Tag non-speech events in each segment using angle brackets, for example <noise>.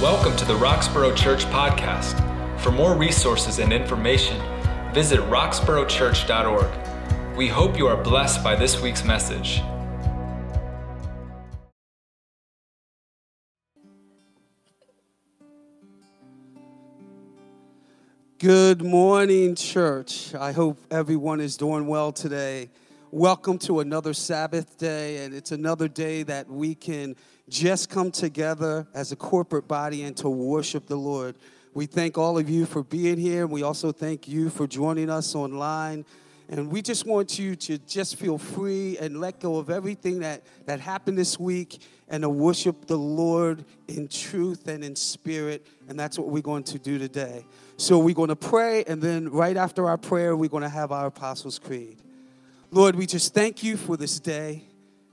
Welcome to the Roxborough Church Podcast. For more resources and information, visit roxboroughchurch.org. We hope you are blessed by this week's message. Good morning, church. I hope everyone is doing well today. Welcome to another Sabbath day, and it's another day that we can just come together as a corporate body and to worship the Lord. We thank all of you for being here. We also thank you for joining us online. And we just want you to just feel free and let go of everything that, that happened this week and to worship the Lord in truth and in spirit. And that's what we're going to do today. So we're going to pray, and then right after our prayer, we're going to have our Apostles' Creed. Lord, we just thank you for this day.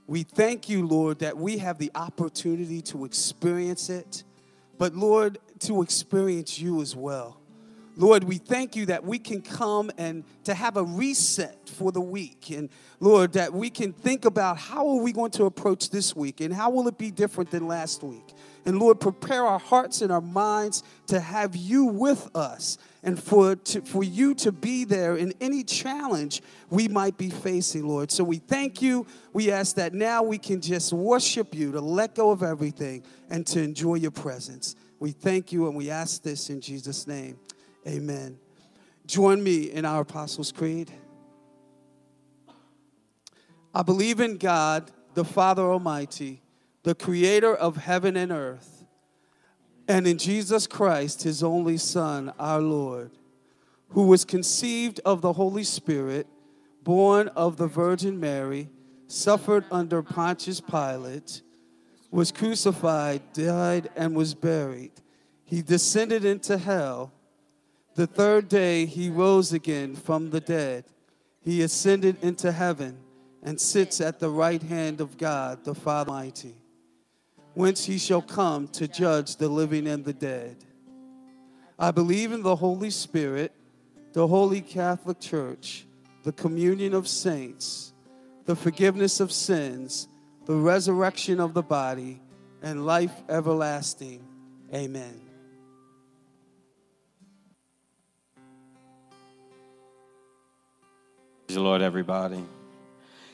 We thank you, Lord, that we have the opportunity to experience it, but Lord, to experience you as well. Lord, we thank you that we can come and to have a reset for the week. And Lord, that we can think about how are we going to approach this week and how will it be different than last week. And Lord, prepare our hearts and our minds to have you with us and for, to, for you to be there in any challenge we might be facing, Lord. So we thank you. We ask that now we can just worship you, to let go of everything, and to enjoy your presence. We thank you and we ask this in Jesus' name. Amen. Join me in our Apostles' Creed. I believe in God, the Father Almighty, the creator of heaven and earth and in Jesus Christ, his only Son, our Lord, who was conceived of the Holy Spirit, born of the Virgin Mary, suffered under Pontius Pilate, was crucified, died, and was buried. He descended into hell. The third day he rose again from the dead. He ascended into heaven and sits at the right hand of God, the Father Almighty whence he shall come to judge the living and the dead. I believe in the Holy Spirit, the Holy Catholic Church, the communion of saints, the forgiveness of sins, the resurrection of the body, and life everlasting. Amen. Praise the Lord, everybody.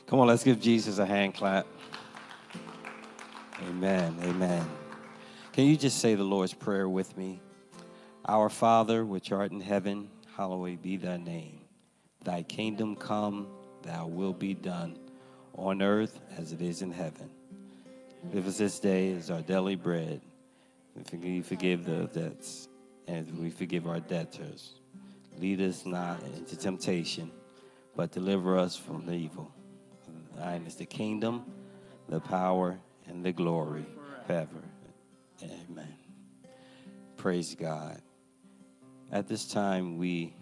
Come on, let's give Jesus a hand clap. Amen. Amen. Can you just say the Lord's Prayer with me? Our Father, which art in heaven, hallowed be thy name. Thy kingdom come, thy will be done, on earth as it is in heaven. Give us this day as our daily bread. We forgive the debts, and we forgive our debtors. Lead us not into temptation, but deliver us from the evil. Thine is the kingdom, the power, and the glory forever. Amen. Praise God. At this time, we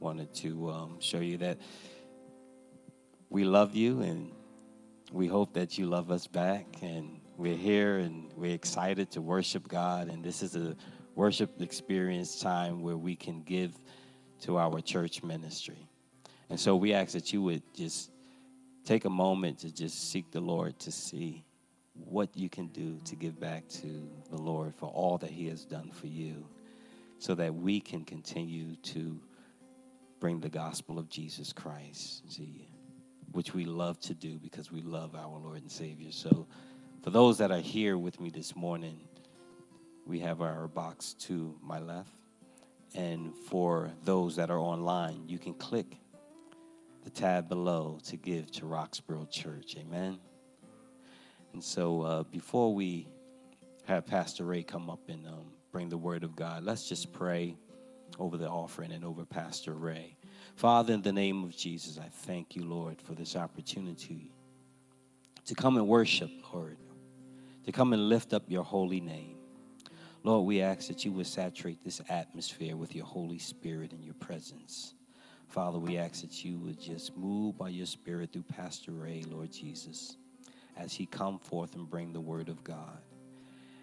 wanted to um, show you that we love you and we hope that you love us back. And we're here and we're excited to worship God. And this is a worship experience time where we can give to our church ministry. And so we ask that you would just take a moment to just seek the Lord to see what you can do to give back to the Lord for all that He has done for you so that we can continue to bring the gospel of Jesus Christ to you, which we love to do because we love our Lord and Savior. So, for those that are here with me this morning, we have our box to my left. And for those that are online, you can click the tab below to give to Roxborough Church. Amen. And so uh, before we have Pastor Ray come up and um, bring the word of God, let's just pray over the offering and over Pastor Ray. Father, in the name of Jesus, I thank you, Lord, for this opportunity to come and worship, Lord, to come and lift up your holy name. Lord, we ask that you would saturate this atmosphere with your Holy Spirit and your presence. Father, we ask that you would just move by your Spirit through Pastor Ray, Lord Jesus as he come forth and bring the word of God.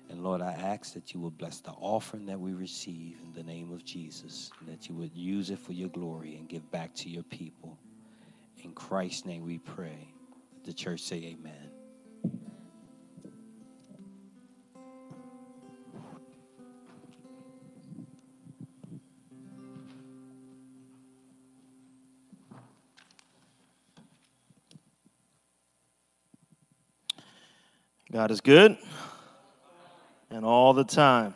And Lord, I ask that you would bless the offering that we receive in the name of Jesus, and that you would use it for your glory and give back to your people. In Christ's name we pray. The church say amen. God is good and all the time.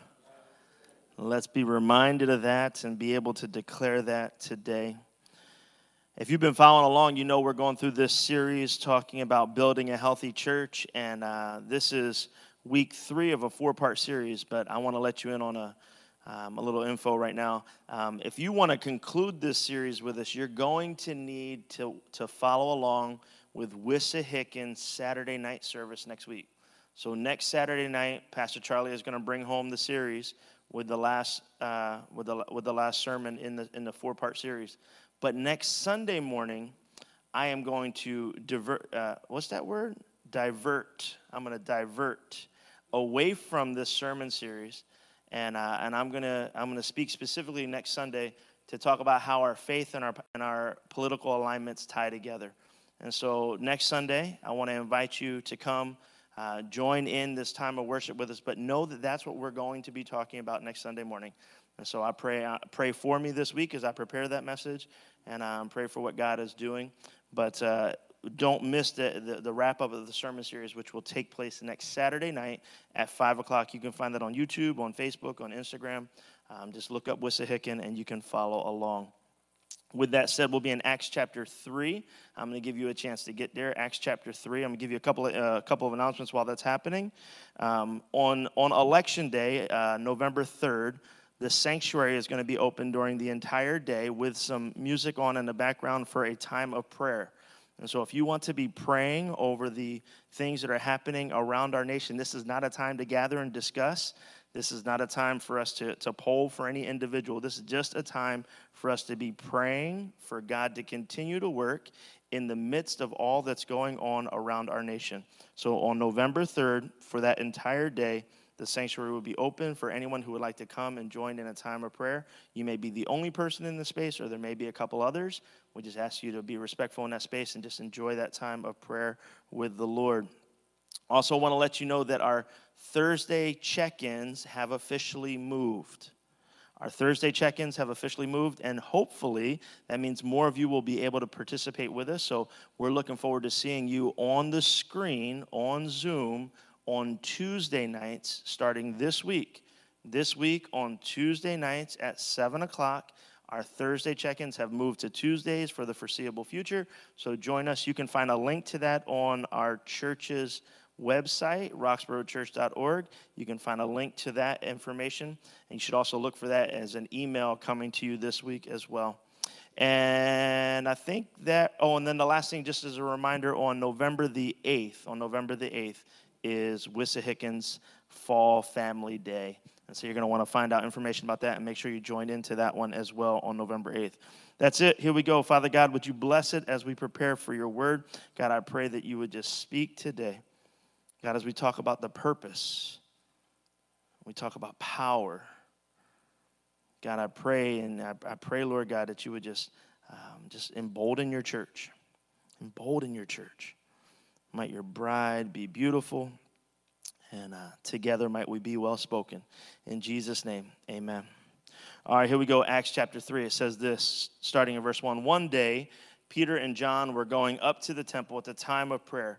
Let's be reminded of that and be able to declare that today. If you've been following along, you know we're going through this series talking about building a healthy church, and uh, this is week three of a four part series. But I want to let you in on a, um, a little info right now. Um, if you want to conclude this series with us, you're going to need to, to follow along with Wissahickon Saturday night service next week. So next Saturday night, Pastor Charlie is going to bring home the series with the last uh, with the with the last sermon in the in the four part series. But next Sunday morning, I am going to divert. Uh, what's that word? Divert. I'm going to divert away from this sermon series, and uh, and I'm gonna I'm gonna speak specifically next Sunday to talk about how our faith and our and our political alignments tie together. And so next Sunday, I want to invite you to come uh, join in this time of worship with us, but know that that's what we're going to be talking about next Sunday morning. And so I pray, uh, pray for me this week as I prepare that message, and um, pray for what God is doing. But uh, don't miss the, the, the, wrap up of the sermon series, which will take place next Saturday night at 5 o'clock. You can find that on YouTube, on Facebook, on Instagram. Um, just look up Wissahickon and you can follow along. With that said, we'll be in Acts chapter 3. I'm going to give you a chance to get there. Acts chapter 3. I'm going to give you a couple of, uh, couple of announcements while that's happening. Um, on, on election day, uh, November 3rd, the sanctuary is going to be open during the entire day with some music on in the background for a time of prayer. And so, if you want to be praying over the things that are happening around our nation, this is not a time to gather and discuss. This is not a time for us to, to poll for any individual. This is just a time for us to be praying for God to continue to work in the midst of all that's going on around our nation. So on November 3rd, for that entire day, the sanctuary will be open for anyone who would like to come and join in a time of prayer. You may be the only person in the space, or there may be a couple others. We just ask you to be respectful in that space and just enjoy that time of prayer with the Lord. Also, want to let you know that our Thursday check ins have officially moved. Our Thursday check ins have officially moved, and hopefully that means more of you will be able to participate with us. So we're looking forward to seeing you on the screen on Zoom on Tuesday nights starting this week. This week on Tuesday nights at 7 o'clock. Our Thursday check ins have moved to Tuesdays for the foreseeable future. So join us. You can find a link to that on our church's website, roxboroughchurch.org. You can find a link to that information. And you should also look for that as an email coming to you this week as well. And I think that, oh, and then the last thing, just as a reminder, on November the 8th, on November the 8th, is Wissahickon's Fall Family Day. And so you're going to want to find out information about that and make sure you join into that one as well on November 8th. That's it. Here we go. Father God, would you bless it as we prepare for your word? God, I pray that you would just speak today. God, as we talk about the purpose, we talk about power. God, I pray and I, pray, Lord God, that you would just um, just embolden your church, embolden your church. Might your bride be beautiful, and uh, together might we be well spoken. In Jesus' name, Amen. All right, here we go. Acts chapter three. It says this, starting in verse one. One day, Peter and John were going up to the temple at the time of prayer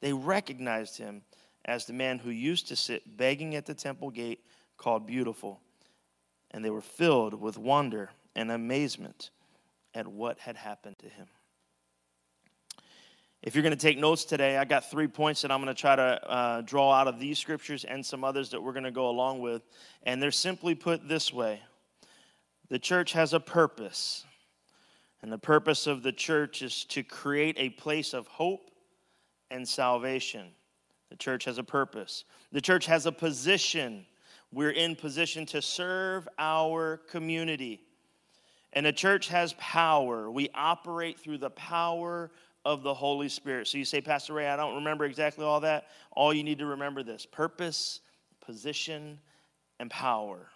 they recognized him as the man who used to sit begging at the temple gate called Beautiful. And they were filled with wonder and amazement at what had happened to him. If you're going to take notes today, I got three points that I'm going to try to uh, draw out of these scriptures and some others that we're going to go along with. And they're simply put this way The church has a purpose. And the purpose of the church is to create a place of hope and salvation. The church has a purpose. The church has a position. We're in position to serve our community. And the church has power. We operate through the power of the Holy Spirit. So you say, Pastor Ray, I don't remember exactly all that. All you need to remember this purpose, position, and power.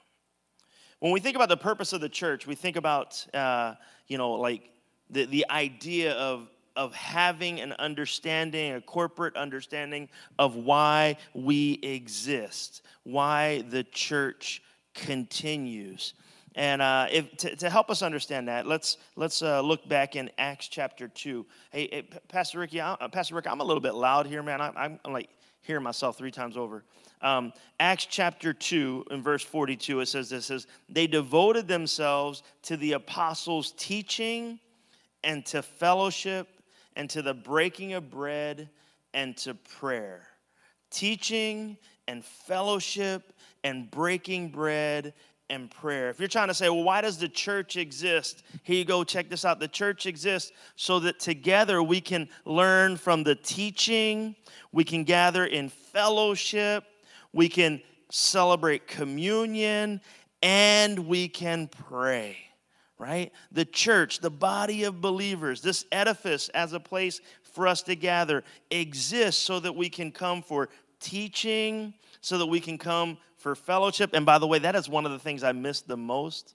When we think about the purpose of the church, we think about, uh, you know, like the, the idea of, of having an understanding, a corporate understanding of why we exist, why the church continues. And uh, if, to, to, help us understand that, let's, let's uh, look back in Acts chapter 2. Hey, hey Pastor Ricky, I, uh, Pastor Rick, I'm a little bit loud here, man. I, I'm, I'm like hearing myself three times over. Um, Acts chapter 2, in verse 42, it says this says, They devoted themselves to the apostles' teaching and to fellowship and to the breaking of bread and to prayer. Teaching and fellowship and breaking bread and prayer. If you're trying to say, well, why does the church exist? Here you go, check this out. The church exists so that together we can learn from the teaching, we can gather in fellowship, we can celebrate communion, and we can pray. Right? The church, the body of believers, this edifice as a place for us to gather exists so that we can come for teaching, so that we can come for fellowship. And by the way, that is one of the things I miss the most.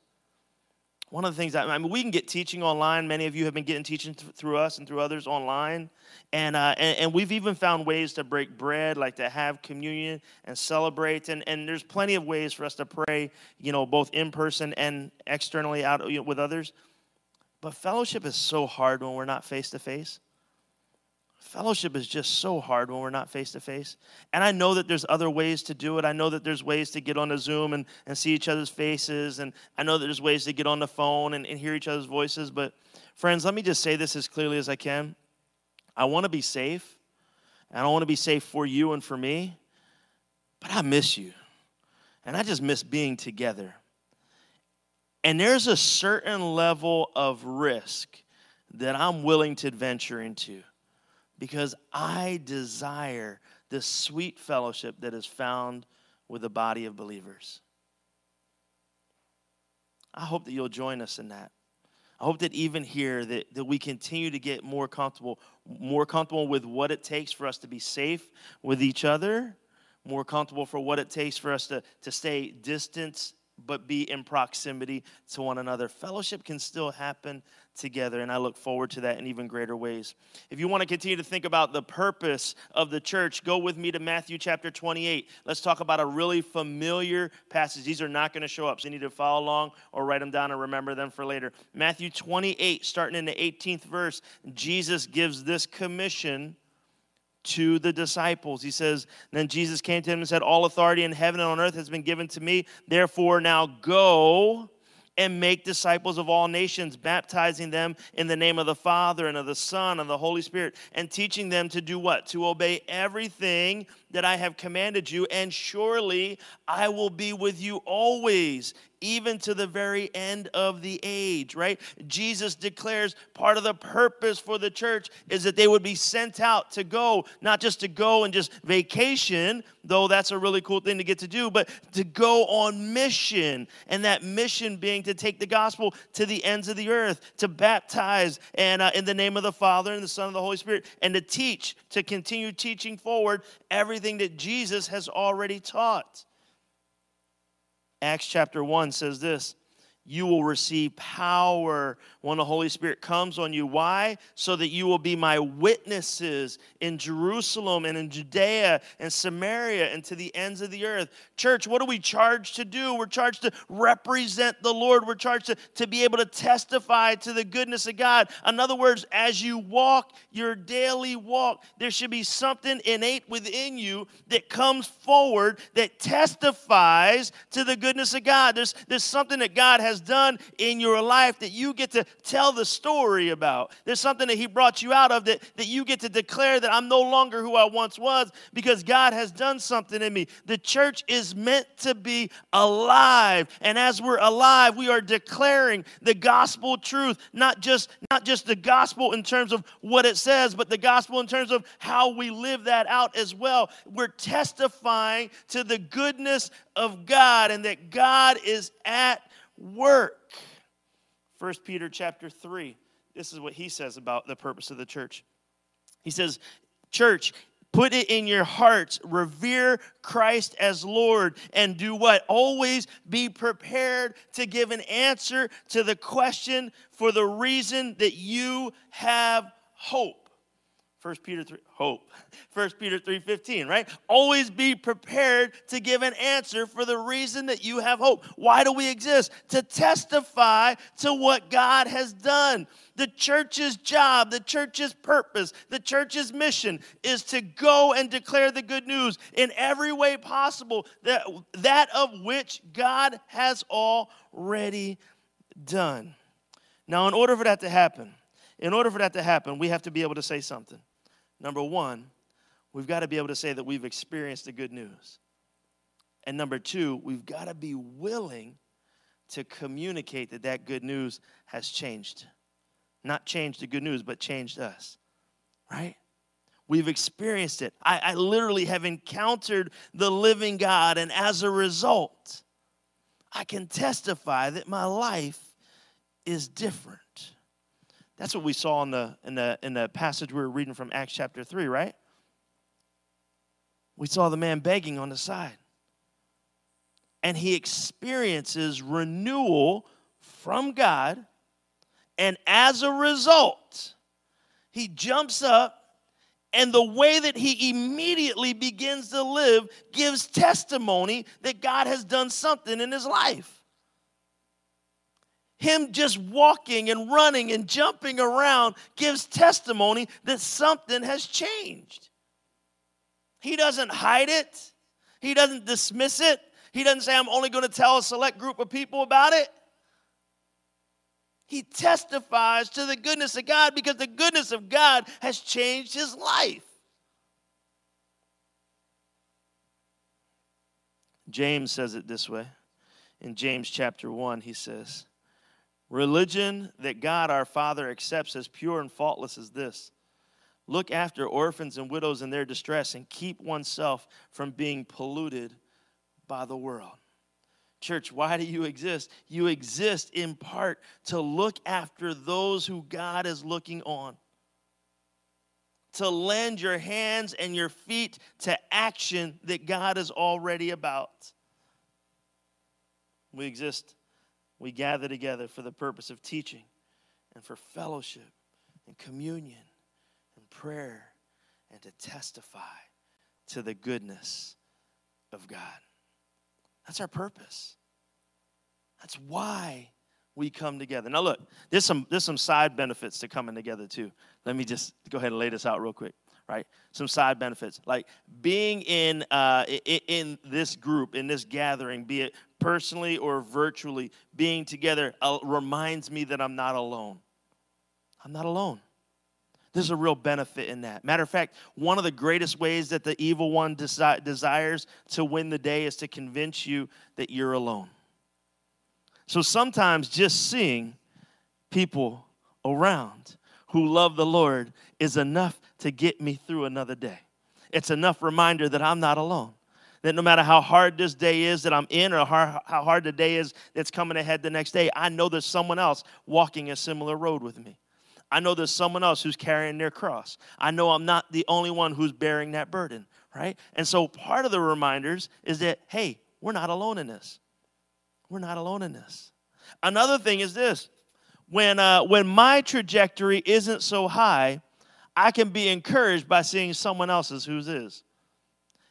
One of the things I, I mean, we can get teaching online. Many of you have been getting teaching th- through us and through others online, and, uh, and and we've even found ways to break bread, like to have communion and celebrate. And and there's plenty of ways for us to pray, you know, both in person and externally out you know, with others. But fellowship is so hard when we're not face to face. Fellowship is just so hard when we're not face to face. And I know that there's other ways to do it. I know that there's ways to get on a Zoom and, and see each other's faces. And I know that there's ways to get on the phone and, and hear each other's voices. But, friends, let me just say this as clearly as I can. I want to be safe. And I want to be safe for you and for me. But I miss you. And I just miss being together. And there's a certain level of risk that I'm willing to venture into because I desire the sweet fellowship that is found with the body of believers. I hope that you'll join us in that. I hope that even here that, that we continue to get more comfortable, more comfortable with what it takes for us to be safe with each other, more comfortable for what it takes for us to, to stay distant but be in proximity to one another. Fellowship can still happen together, and I look forward to that in even greater ways. If you want to continue to think about the purpose of the church, go with me to Matthew chapter 28. Let's talk about a really familiar passage. These are not going to show up, so you need to follow along or write them down and remember them for later. Matthew 28, starting in the 18th verse, Jesus gives this commission to the disciples. He says, Then Jesus came to him and said, All authority in heaven and on earth has been given to me. Therefore, now go and make disciples of all nations, baptizing them in the name of the Father and of the Son and the Holy Spirit, and teaching them to do what? To obey everything that I have commanded you, and surely I will be with you always, even to the very end of the age, right? Jesus declares part of the purpose for the church is that they would be sent out to go, not just to go and just vacation, though that's a really cool thing to get to do, but to go on mission. And that mission being to take the gospel to the ends of the earth, to baptize and uh, in the name of the Father and the Son and the Holy Spirit, and to teach, to continue teaching forward everything that Jesus has already taught. Acts chapter 1 says this you will receive power when the Holy Spirit comes on you. Why? So that you will be my witnesses in Jerusalem and in Judea and Samaria and to the ends of the earth. Church, what are we charged to do? We're charged to represent the Lord. We're charged to, to be able to testify to the goodness of God. In other words, as you walk your daily walk, there should be something innate within you that comes forward that testifies to the goodness of God. There's, there's something that God has has done in your life that you get to tell the story about. There's something that He brought you out of that, that you get to declare that I'm no longer who I once was because God has done something in me. The church is meant to be alive. And as we're alive, we are declaring the gospel truth, not just, not just the gospel in terms of what it says, but the gospel in terms of how we live that out as well. We're testifying to the goodness of God and that God is at work. 1 Peter chapter 3. This is what he says about the purpose of the church. He says, Church, Put it in your hearts. Revere Christ as Lord. And do what? Always be prepared to give an answer to the question for the reason that you have hope. 1 Peter 3 hope. <laughs> 1 Peter 3:15, right? Always be prepared to give an answer for the reason that you have hope. Why do we exist? To testify to what God has done. The church's job, the church's purpose, the church's mission is to go and declare the good news in every way possible that that of which God has already done. Now, in order for that to happen, in order for that to happen, we have to be able to say something. Number one, we've got to be able to say that we've experienced the good news. And number two, we've got to be willing to communicate that that good news has changed. Not changed the good news, but changed us, right? We've experienced it. I, I literally have encountered the living God, and as a result, I can testify that my life is different. That's what we saw in the, in the, in the passage we were reading from Acts chapter 3, right? We saw the man begging on the side. And he experiences renewal from God. And as a result, he jumps up, and the way that he immediately begins to live gives testimony that God has done something in his life him just walking and running and jumping around gives testimony that something has changed. He doesn't hide it, he doesn't dismiss it, he doesn't say, I'm only going to tell a select group of people about it. He testifies to the goodness of God because the goodness of God has changed his life. James says it this way. In James chapter 1, he says, Religion that God our Father accepts as pure and faultless as this look after orphans and widows in their distress and keep oneself from being polluted by the world. Church, why do you exist? You exist in part to look after those who God is looking on, to lend your hands and your feet to action that God is already about. We exist we gather together for the purpose of teaching and for fellowship and communion and prayer and to testify to the goodness of God. That's our purpose. That's why we come together. Now, look, there's some, there's some side benefits to coming together, too. Let me just go ahead and lay this out real quick right? Some side benefits, like being in uh, in this group, in this gathering, be it personally or virtually, being together uh, reminds me that I'm not alone. I'm not alone. There's a real benefit in that. Matter of fact, one of the greatest ways that the evil one desi- desires to win the day is to convince you that you're alone. So sometimes just seeing people around who love the Lord is enough to get me through another day. It's enough reminder that I'm not alone. That no matter how hard this day is that I'm in or how hard the day is that's coming ahead the next day, I know there's someone else walking a similar road with me. I know there's someone else who's carrying their cross. I know I'm not the only one who's bearing that burden, right? And so part of the reminders is that, hey, we're not alone in this. We're not alone in this. Another thing is this when, uh, when my trajectory isn't so high, I can be encouraged by seeing someone else's whose is.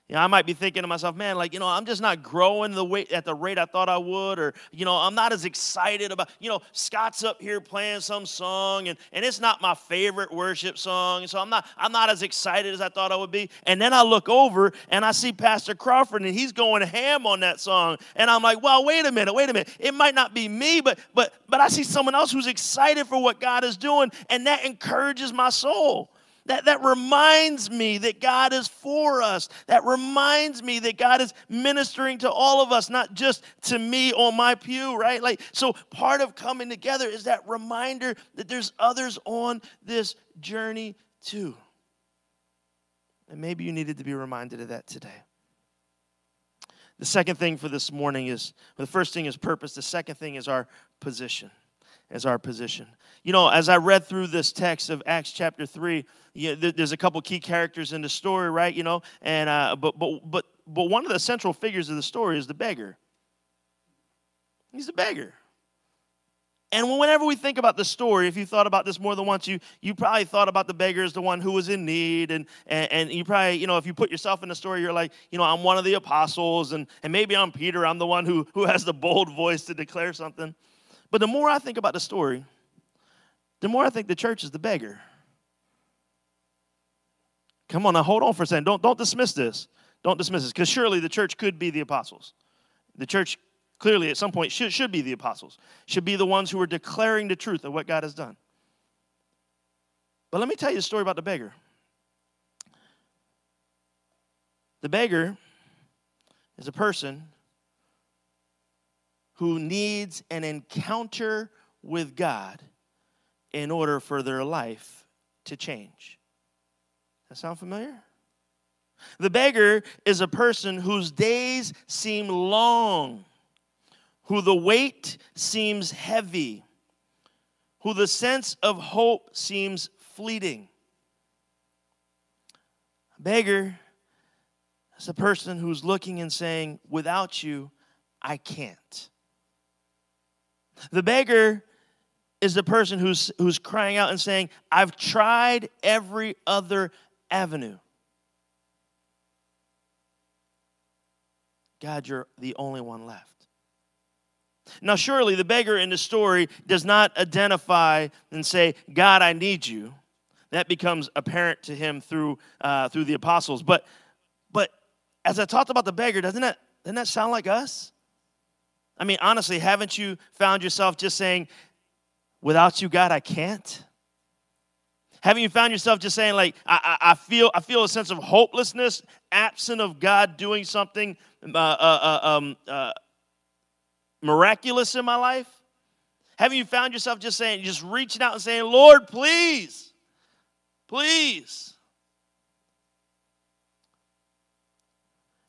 You know, I might be thinking to myself, man, like, you know, I'm just not growing the way at the rate I thought I would, or, you know, I'm not as excited about, you know, Scott's up here playing some song and, and it's not my favorite worship song. So I'm not, I'm not as excited as I thought I would be. And then I look over and I see Pastor Crawford and he's going ham on that song. And I'm like, well, wait a minute, wait a minute. It might not be me, but but but I see someone else who's excited for what God is doing, and that encourages my soul. That, that reminds me that God is for us. That reminds me that God is ministering to all of us, not just to me on my pew, right? Like, so part of coming together is that reminder that there's others on this journey too. And maybe you needed to be reminded of that today. The second thing for this morning is the first thing is purpose, the second thing is our position as our position. You know, as I read through this text of Acts chapter three, you know, there's a couple key characters in the story, right? You know, and uh, but but but but one of the central figures of the story is the beggar. He's the beggar. And whenever we think about the story, if you thought about this more than once, you, you probably thought about the beggar as the one who was in need. And, and, and you probably, you know, if you put yourself in the story, you're like, you know, I'm one of the apostles, and, and maybe I'm Peter. I'm the one who, who has the bold voice to declare something. But the more I think about the story, the more I think the church is the beggar. Come on now, hold on for a second. Don't, don't dismiss this. Don't dismiss this, because surely the church could be the apostles. The church clearly at some point should, should be the apostles, should be the ones who are declaring the truth of what God has done. But let me tell you a story about the beggar. The beggar is a person who needs an encounter with God in order for their life to change. That sound familiar? The beggar is a person whose days seem long, who the weight seems heavy, who the sense of hope seems fleeting. A beggar is a person who's looking and saying, Without you, I can't. The beggar is the person who's, who's crying out and saying, I've tried every other avenue. God, you're the only one left. Now, surely the beggar in the story does not identify and say, God, I need you. That becomes apparent to him through, uh, through the apostles. But, but as I talked about the beggar, doesn't that, doesn't that sound like us? I mean, honestly, haven't you found yourself just saying, without you, God, I can't? Haven't you found yourself just saying, like, I, I, I feel, I feel a sense of hopelessness, absent of God doing something uh, uh, uh, um, uh, miraculous in my life? Haven't you found yourself just saying, just reaching out and saying, Lord, please, please?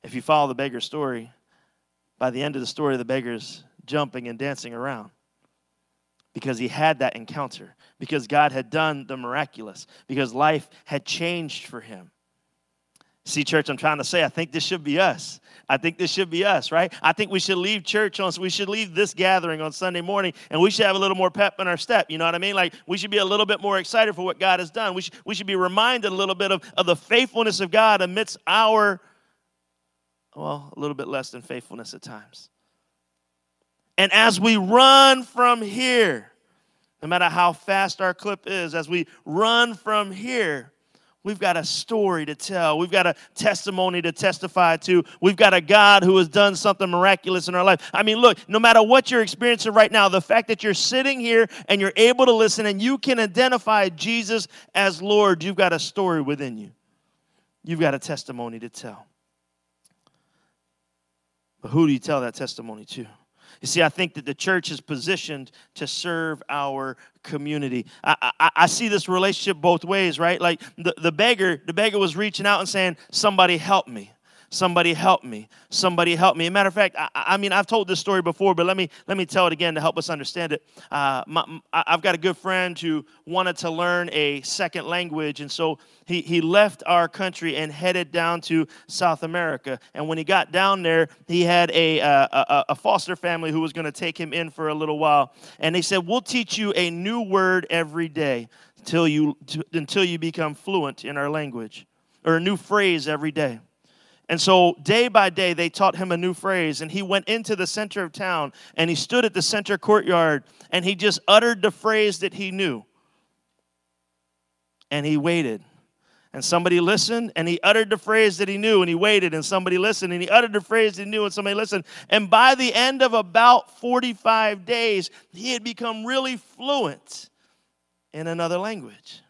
If you follow the beggar's story, by the end of the story, the beggar's jumping and dancing around because he had that encounter, because God had done the miraculous, because life had changed for him. See, church, I'm trying to say, I think this should be us. I think this should be us, right? I think we should leave church on, we should leave this gathering on Sunday morning, and we should have a little more pep in our step. You know what I mean? Like, we should be a little bit more excited for what God has done. We should, we should be reminded a little bit of, of the faithfulness of God amidst our well, a little bit less than faithfulness at times. And as we run from here, no matter how fast our clip is, as we run from here, we've got a story to tell. We've got a testimony to testify to. We've got a God who has done something miraculous in our life. I mean, look, no matter what you're experiencing right now, the fact that you're sitting here and you're able to listen and you can identify Jesus as Lord, you've got a story within you. You've got a testimony to tell. But who do you tell that testimony to? You see, I think that the church is positioned to serve our community. I, I, I, see this relationship both ways, right? Like the, the beggar, the beggar was reaching out and saying, Somebody help me. Somebody help me. Somebody help me. Matter of fact, I, I, mean, I've told this story before, but let me let me tell it again to help us understand it. Uh, my, I've got a good friend who wanted to learn a second language, and so he, he left our country and headed down to South America. And when he got down there, he had a, uh, a, a foster family who was going to take him in for a little while. And they said, We'll teach you a new word every day until you, until you become fluent in our language, or a new phrase every day. And so, day by day, they taught him a new phrase, and he went into the center of town and he stood at the center courtyard and he just uttered the phrase that he knew. And he waited. And somebody listened and he uttered the phrase that he knew and he waited. And somebody listened and he uttered the phrase that he knew and somebody listened. And by the end of about 45 days, he had become really fluent in another language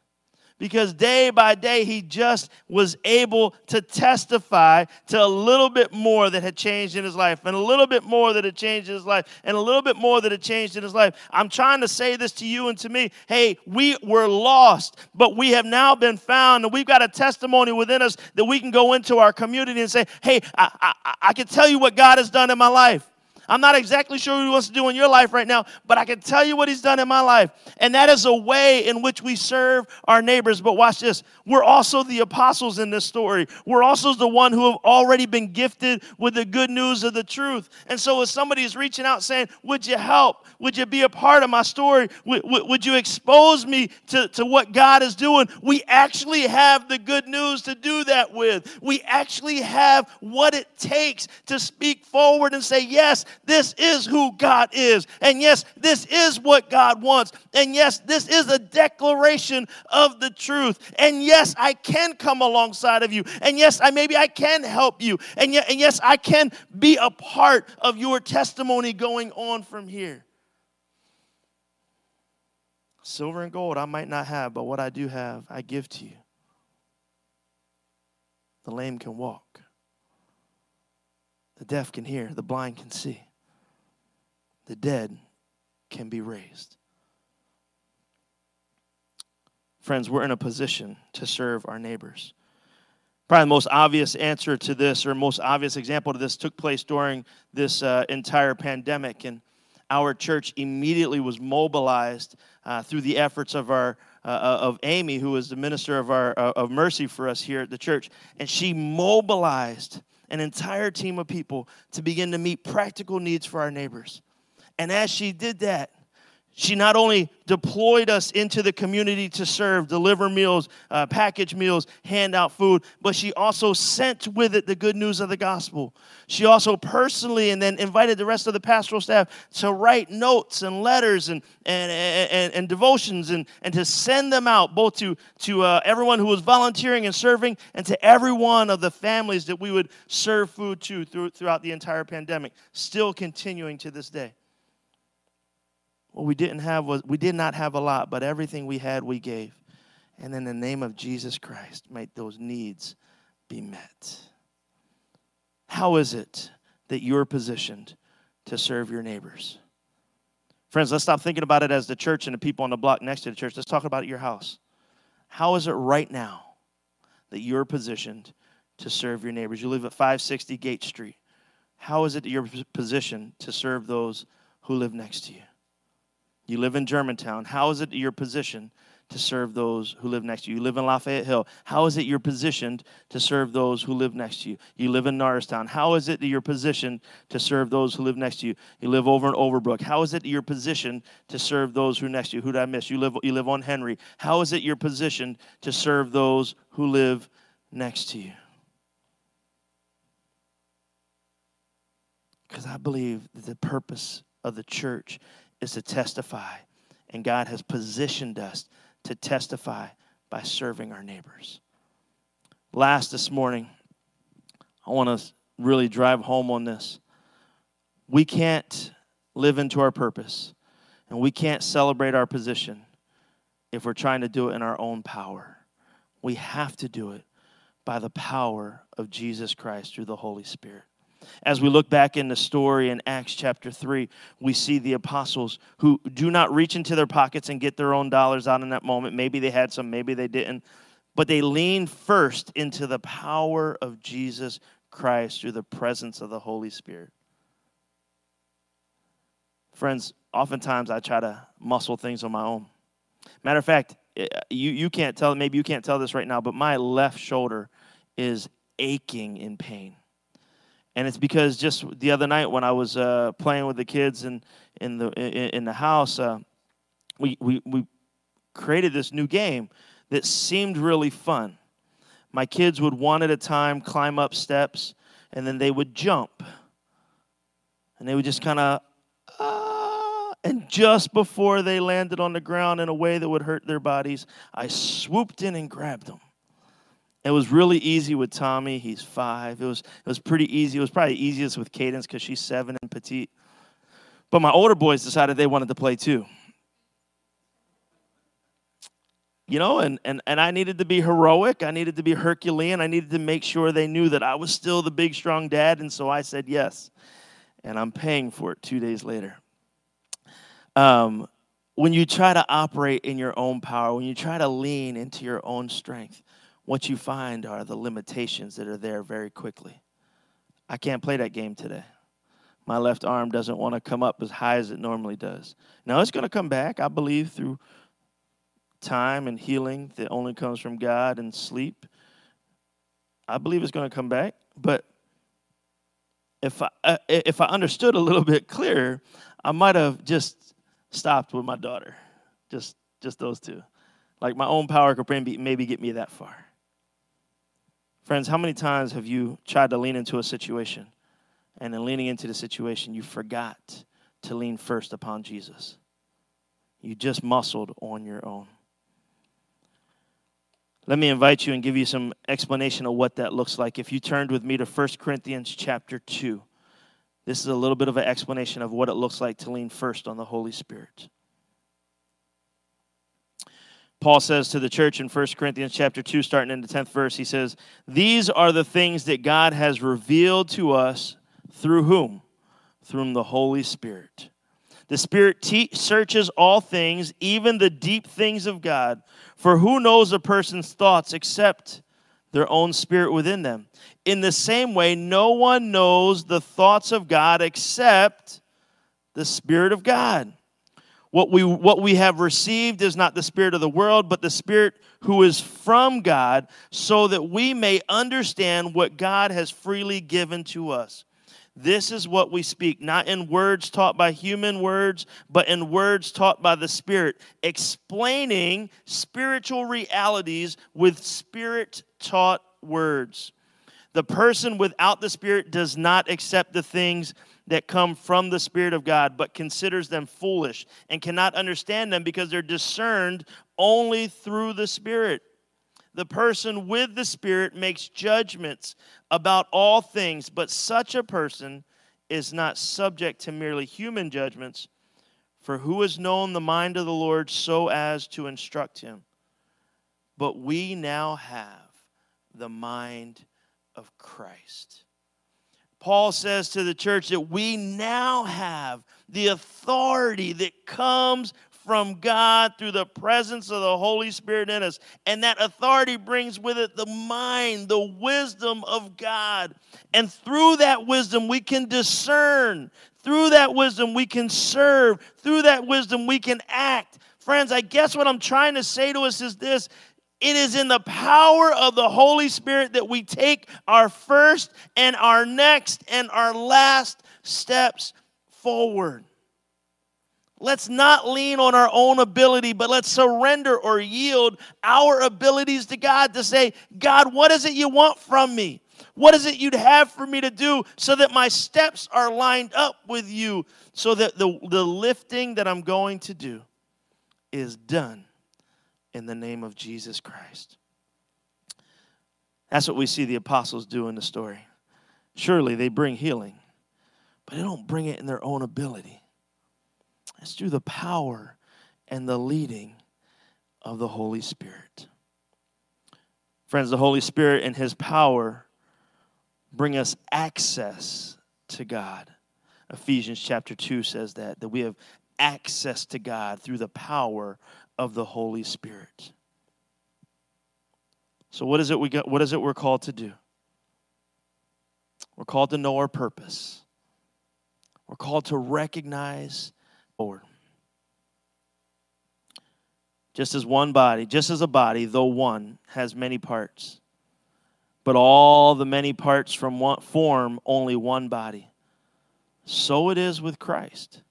because day by day he just was able to testify to a little bit more that had changed in his life and a little bit more that had changed in his life and a little bit more that had changed in his life. I'm trying to say this to you and to me. Hey, we were lost, but we have now been found and we've got a testimony within us that we can go into our community and say, hey, I, I, I can tell you what God has done in my life. I'm not exactly sure what he wants to do in your life right now, but I can tell you what he's done in my life. And that is a way in which we serve our neighbors. But watch this. We're also the apostles in this story. We're also the one who have already been gifted with the good news of the truth. And so if somebody is reaching out saying, Would you help? Would you be a part of my story? Would, would, would you expose me to, to what God is doing? We actually have the good news to do that with. We actually have what it takes to speak forward and say, Yes, this is who God is. And yes, this is what God wants. And yes, this is a declaration of the truth. And yes, I can come alongside of you. And yes, I maybe I can help you. And, and yes, I can be a part of your testimony going on from here. Silver and gold I might not have, but what I do have, I give to you. The lame can walk. The deaf can hear, the blind can see the dead can be raised. Friends, we're in a position to serve our neighbors. Probably the most obvious answer to this, or most obvious example to this, took place during this uh, entire pandemic. And our church immediately was mobilized uh, through the efforts of our uh, uh of Amy, who was the minister of our uh, of mercy for us here at the church, and she mobilized an entire team of people to begin to meet practical needs for our neighbors. And as she did that, she not only deployed us into the community to serve, deliver meals, uh, package meals, hand out food, but she also sent with it the good news of the gospel. She also personally and then invited the rest of the pastoral staff to write notes and letters and, and, and, and devotions and, and to send them out both to, to uh, everyone who was volunteering and serving and to every one of the families that we would serve food to through, throughout the entire pandemic, still continuing to this day. What we didn't have was we did not have a lot, but everything we had we gave. And in the name of Jesus Christ, may those needs be met. How is it that you're positioned to serve your neighbors? Friends, let's stop thinking about it as the church and the people on the block next to the church. Let's talk about your house. How is it right now that you're positioned to serve your neighbors? You live at 560 Gate Street. How is it that you're positioned to serve those who live next to you? You live in Germantown. How is it your position to serve those who live next to you? You live in Lafayette Hill. How is it you're positioned to serve those who live next to you? You live in Norristown. How is it that you're positioned to serve those who live next to you? You live over in Overbrook. How is it that you're positioned to serve those who next to you? Who did I miss? You live, you live on Henry. How is it you're positioned to serve those who live next to you? Because I believe that the purpose of the church is to testify. And God has positioned us to testify by serving our neighbors. Last this morning, I want to really drive home on this. We can't live into our purpose, and we can't celebrate our position if we're trying to do it in our own power. We have to do it by the power of Jesus Christ through the Holy Spirit. As we look back in the story in Acts chapter 3, we see the apostles who do not reach into their pockets and get their own dollars out in that moment. Maybe they had some, maybe they didn't. But they lean first into the power of Jesus Christ through the presence of the Holy Spirit. Friends, oftentimes I try to muscle things on my own. Matter of fact, eh, you, you can't tell, maybe you can't tell this right now, but my left shoulder is aching in pain and it's because just the other night when I was uh, playing with the kids in in the in, the house, uh, we, we we created this new game that seemed really fun. my kids would one at a time climb up steps and then they would jump. And they would just kind of, ah, and just before they landed on the ground in a way that would hurt their bodies, I swooped in and grabbed them. It was really easy with Tommy. He's five. It was it was pretty easy. It was probably easiest with Cadence because she's seven and petite. But my older boys decided they wanted to play too. You know, and, and, and I needed to be heroic. I needed to be Herculean. I needed to make sure they knew that I was still the big, strong dad. And so I said yes. And I'm paying for it two days later. Um, when you try to operate in your own power, when you try to lean into your own strength, what you find are the limitations that are there very quickly. I can't play that game today. My left arm doesn't want to come up as high as it normally does. Now it's going to come back, I believe, through time and healing that only comes from God and sleep. I believe it's going to come back, but if I uh, if I understood a little bit clearer, I might have just stopped with my daughter, just just those two. Like my own power could maybe maybe get me that far. Friends, how many times have you tried to lean into a situation, and in leaning into the situation, you forgot to lean first upon Jesus? You just muscled on your own. Let me invite you and give you some explanation of what that looks like. If you turned with me to 1 Corinthians chapter 2, this is a little bit of an explanation of what it looks like to lean first on the Holy Spirit. Paul says to the church in 1 Corinthians chapter 2 starting in the 10th verse he says, "These are the things that God has revealed to us through whom? Through the Holy Spirit." The Spirit te- searches all things, even the deep things of God. For who knows a person's thoughts except their own spirit within them? In the same way, no one knows the thoughts of God except the Spirit of God. What we, what we have received is not the Spirit of the world, but the Spirit who is from God, so that we may understand what God has freely given to us. This is what we speak, not in words taught by human words, but in words taught by the Spirit, explaining spiritual realities with Spirit taught words. The person without the Spirit does not accept the things that come from the Spirit of God, but considers them foolish and cannot understand them because they're discerned only through the Spirit the person with the Spirit makes judgments about all things, but such a person is not subject to merely human judgments. For who has known the mind of the Lord so as to instruct him? But we now have the mind of Christ. Paul says to the church that we now have the authority that comes from God through the presence of the Holy Spirit in us. And that authority brings with it the mind, the wisdom of God. And through that wisdom, we can discern. Through that wisdom, we can serve. Through that wisdom, we can act. Friends, I guess what I'm trying to say to us is this it is in the power of the Holy Spirit that we take our first and our next and our last steps forward. Let's not lean on our own ability, but let's surrender or yield our abilities to God to say, God, what is it you want from me? What is it you'd have for me to do so that my steps are lined up with you, so that the, the lifting that I'm going to do is done in the name of Jesus Christ? That's what we see the apostles do in the story. Surely they bring healing, but they don't bring it in their own ability. It's through the power and the leading of the Holy Spirit. Friends, the Holy Spirit and His power bring us access to God. Ephesians chapter 2 says that, that we have access to God through the power of the Holy Spirit. So what is it we got, what is it we're called to do? We're called to know our purpose. We're called to recognize Lord. Just as one body, just as a body, though one, has many parts, but all the many parts from one form only one body. So it is with Christ.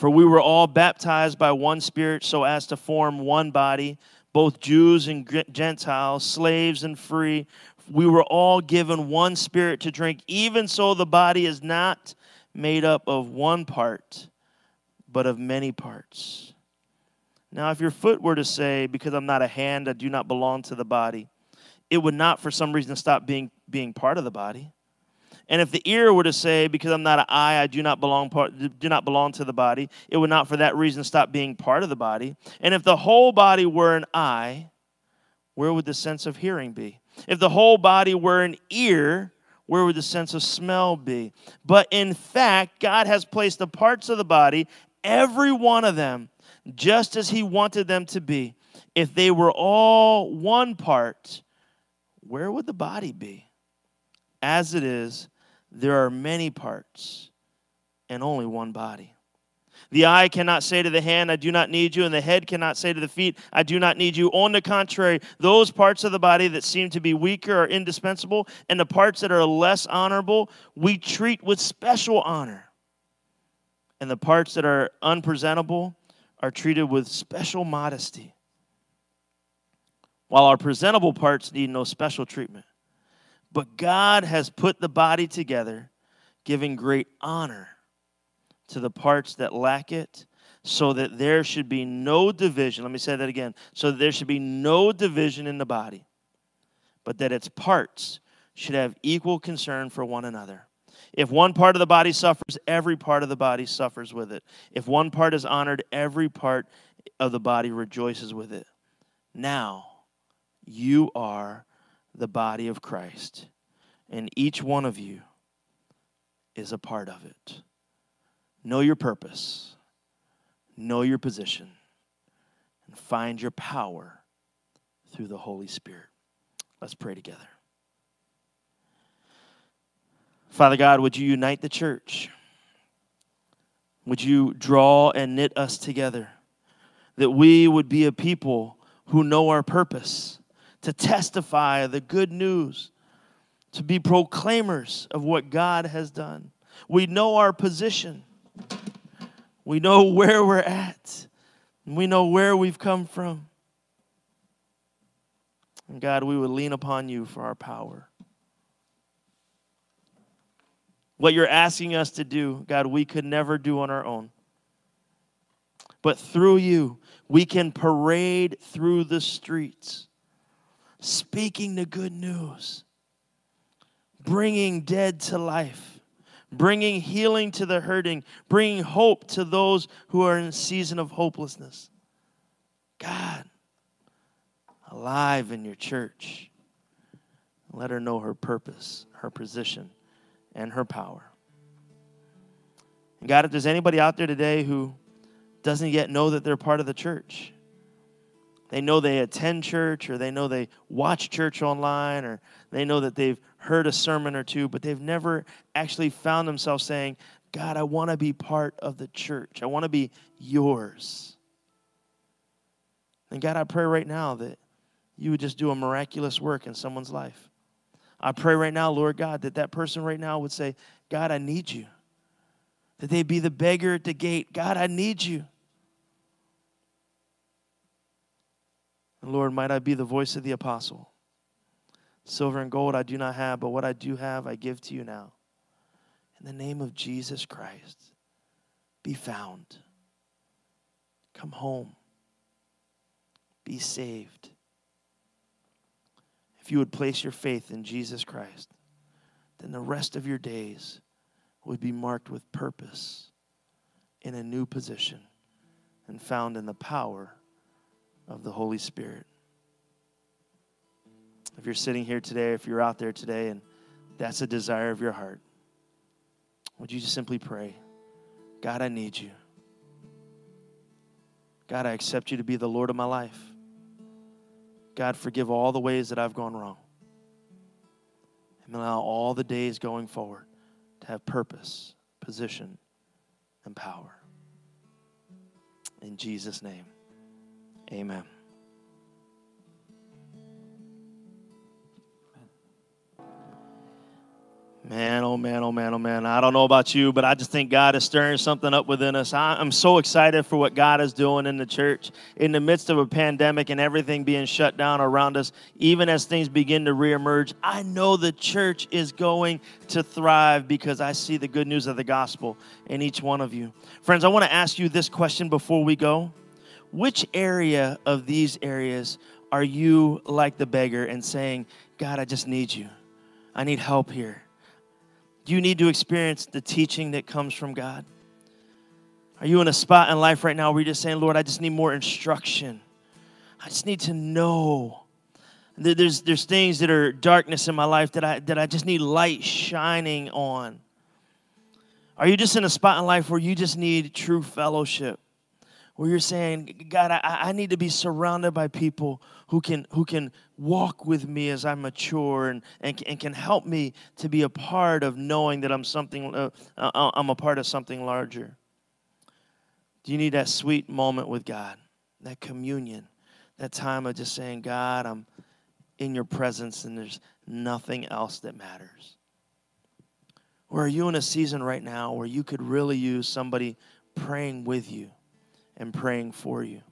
For we were all baptized by one Spirit so as to form one body, both Jews and Gentiles, slaves and free. We were all given one spirit to drink. Even so, the body is not made up of one part, but of many parts. Now, if your foot were to say, Because I'm not a hand, I do not belong to the body, it would not for some reason stop being, being part of the body. And if the ear were to say, "Because I'm not an eye, I do not belong part, do not belong to the body," it would not for that reason stop being part of the body. And if the whole body were an eye, where would the sense of hearing be? If the whole body were an ear, where would the sense of smell be? But in fact, God has placed the parts of the body, every one of them, just as He wanted them to be. If they were all one part, where would the body be? As it is, there are many parts and only one body. The eye cannot say to the hand, I do not need you, and the head cannot say to the feet, I do not need you. On the contrary, those parts of the body that seem to be weaker are indispensable, and the parts that are less honorable we treat with special honor. And the parts that are unpresentable are treated with special modesty, while our presentable parts need no special treatment. But God has put the body together, giving great honor to the parts that lack it, so that there should be no division. Let me say that again. So that there should be no division in the body, but that its parts should have equal concern for one another. If one part of the body suffers, every part of the body suffers with it. If one part is honored, every part of the body rejoices with it. Now, you are the body of Christ, and each one of you is a part of it. Know your purpose, know your position, and find your power through the Holy Spirit. Let's pray together. Father God, would you unite the church? Would you draw and knit us together? That we would be a people who know our purpose to testify the good news, to be proclaimers of what God has done. We know our position, we know where we're at, and we know where we've come from. And God, we would lean upon you for our power. What you're asking us to do, God, we could never do on our own. But through you, we can parade through the streets speaking the good news, bringing dead to life, bringing healing to the hurting, bringing hope to those who are in a season of hopelessness. God, alive in your church. Let her know her purpose, her position, and her power. And God, if there's anybody out there today who doesn't yet know that they're part of the church, they know they attend church or they know they watch church online or they know that they've heard a sermon or two, but they've never actually found themselves saying, God, I want to be part of the church. I want to be yours. And God, I pray right now that you would just do a miraculous work in someone's life. I pray right now, Lord God, that that person right now would say, God, I need you. That they'd be the beggar at the gate. God, I need you. And Lord, might I be the voice of the apostle. Silver and gold I do not have, but what I do have I give to you now. In the name of Jesus Christ, be found. Come home. Be saved. If you would place your faith in Jesus Christ, then the rest of your days would be marked with purpose in a new position and found in the power of the Holy Spirit. If you're sitting here today, if you're out there today, and that's a desire of your heart, would you just simply pray, God, I need you. God, I accept you to be the Lord of my life. God, forgive all the ways that I've gone wrong. And allow all the days going forward to have purpose, position, and power. In Jesus' name. Amen. Man, oh man, oh man, oh man. I don't know about you, but I just think God is stirring something up within us. I'm so excited for what God is doing in the church in the midst of a pandemic and everything being shut down around us, even as things begin to reemerge. I know the church is going to thrive because I see the good news of the gospel in each one of you. Friends, I want to ask you this question before we go. Which area of these areas are you like the beggar and saying, God, I just need you? I need help here. Do you need to experience the teaching that comes from God? Are you in a spot in life right now where you're just saying, Lord, I just need more instruction? I just need to know. There's, there's things that are darkness in my life that I, that I just need light shining on. Are you just in a spot in life where you just need true fellowship? Where you're saying, God, I, I need to be surrounded by people who can, who can walk with me as I mature and, and, and can help me to be a part of knowing that I'm something, uh, uh, I'm a part of something larger. Do you need that sweet moment with God, that communion, that time of just saying, God, I'm in your presence and there's nothing else that matters? Or are you in a season right now where you could really use somebody praying with you? And praying for you.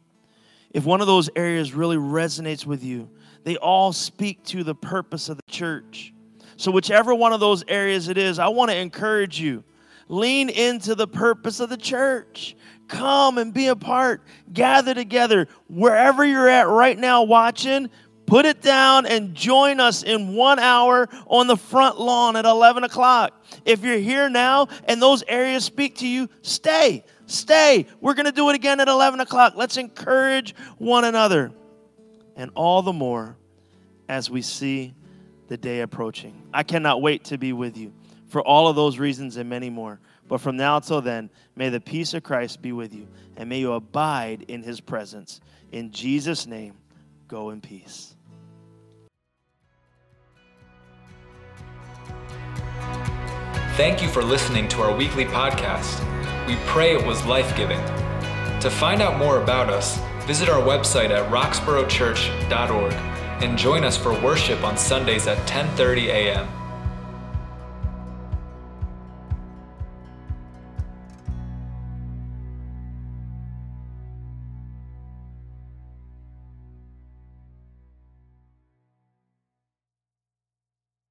If one of those areas really resonates with you, they all speak to the purpose of the church. So, whichever one of those areas it is, I want to encourage you lean into the purpose of the church. Come and be a part. Gather together. Wherever you're at right now watching, put it down and join us in one hour on the front lawn at 11 o'clock. If you're here now and those areas speak to you, stay. Stay. We're going to do it again at 11 o'clock. Let's encourage one another. And all the more as we see the day approaching. I cannot wait to be with you for all of those reasons and many more. But from now till then, may the peace of Christ be with you and may you abide in his presence. In Jesus' name, go in peace. Thank you for listening to our weekly podcast. We pray it was life giving. To find out more about us, visit our website at roxboroughchurch.org and join us for worship on Sundays at 10:30 a.m.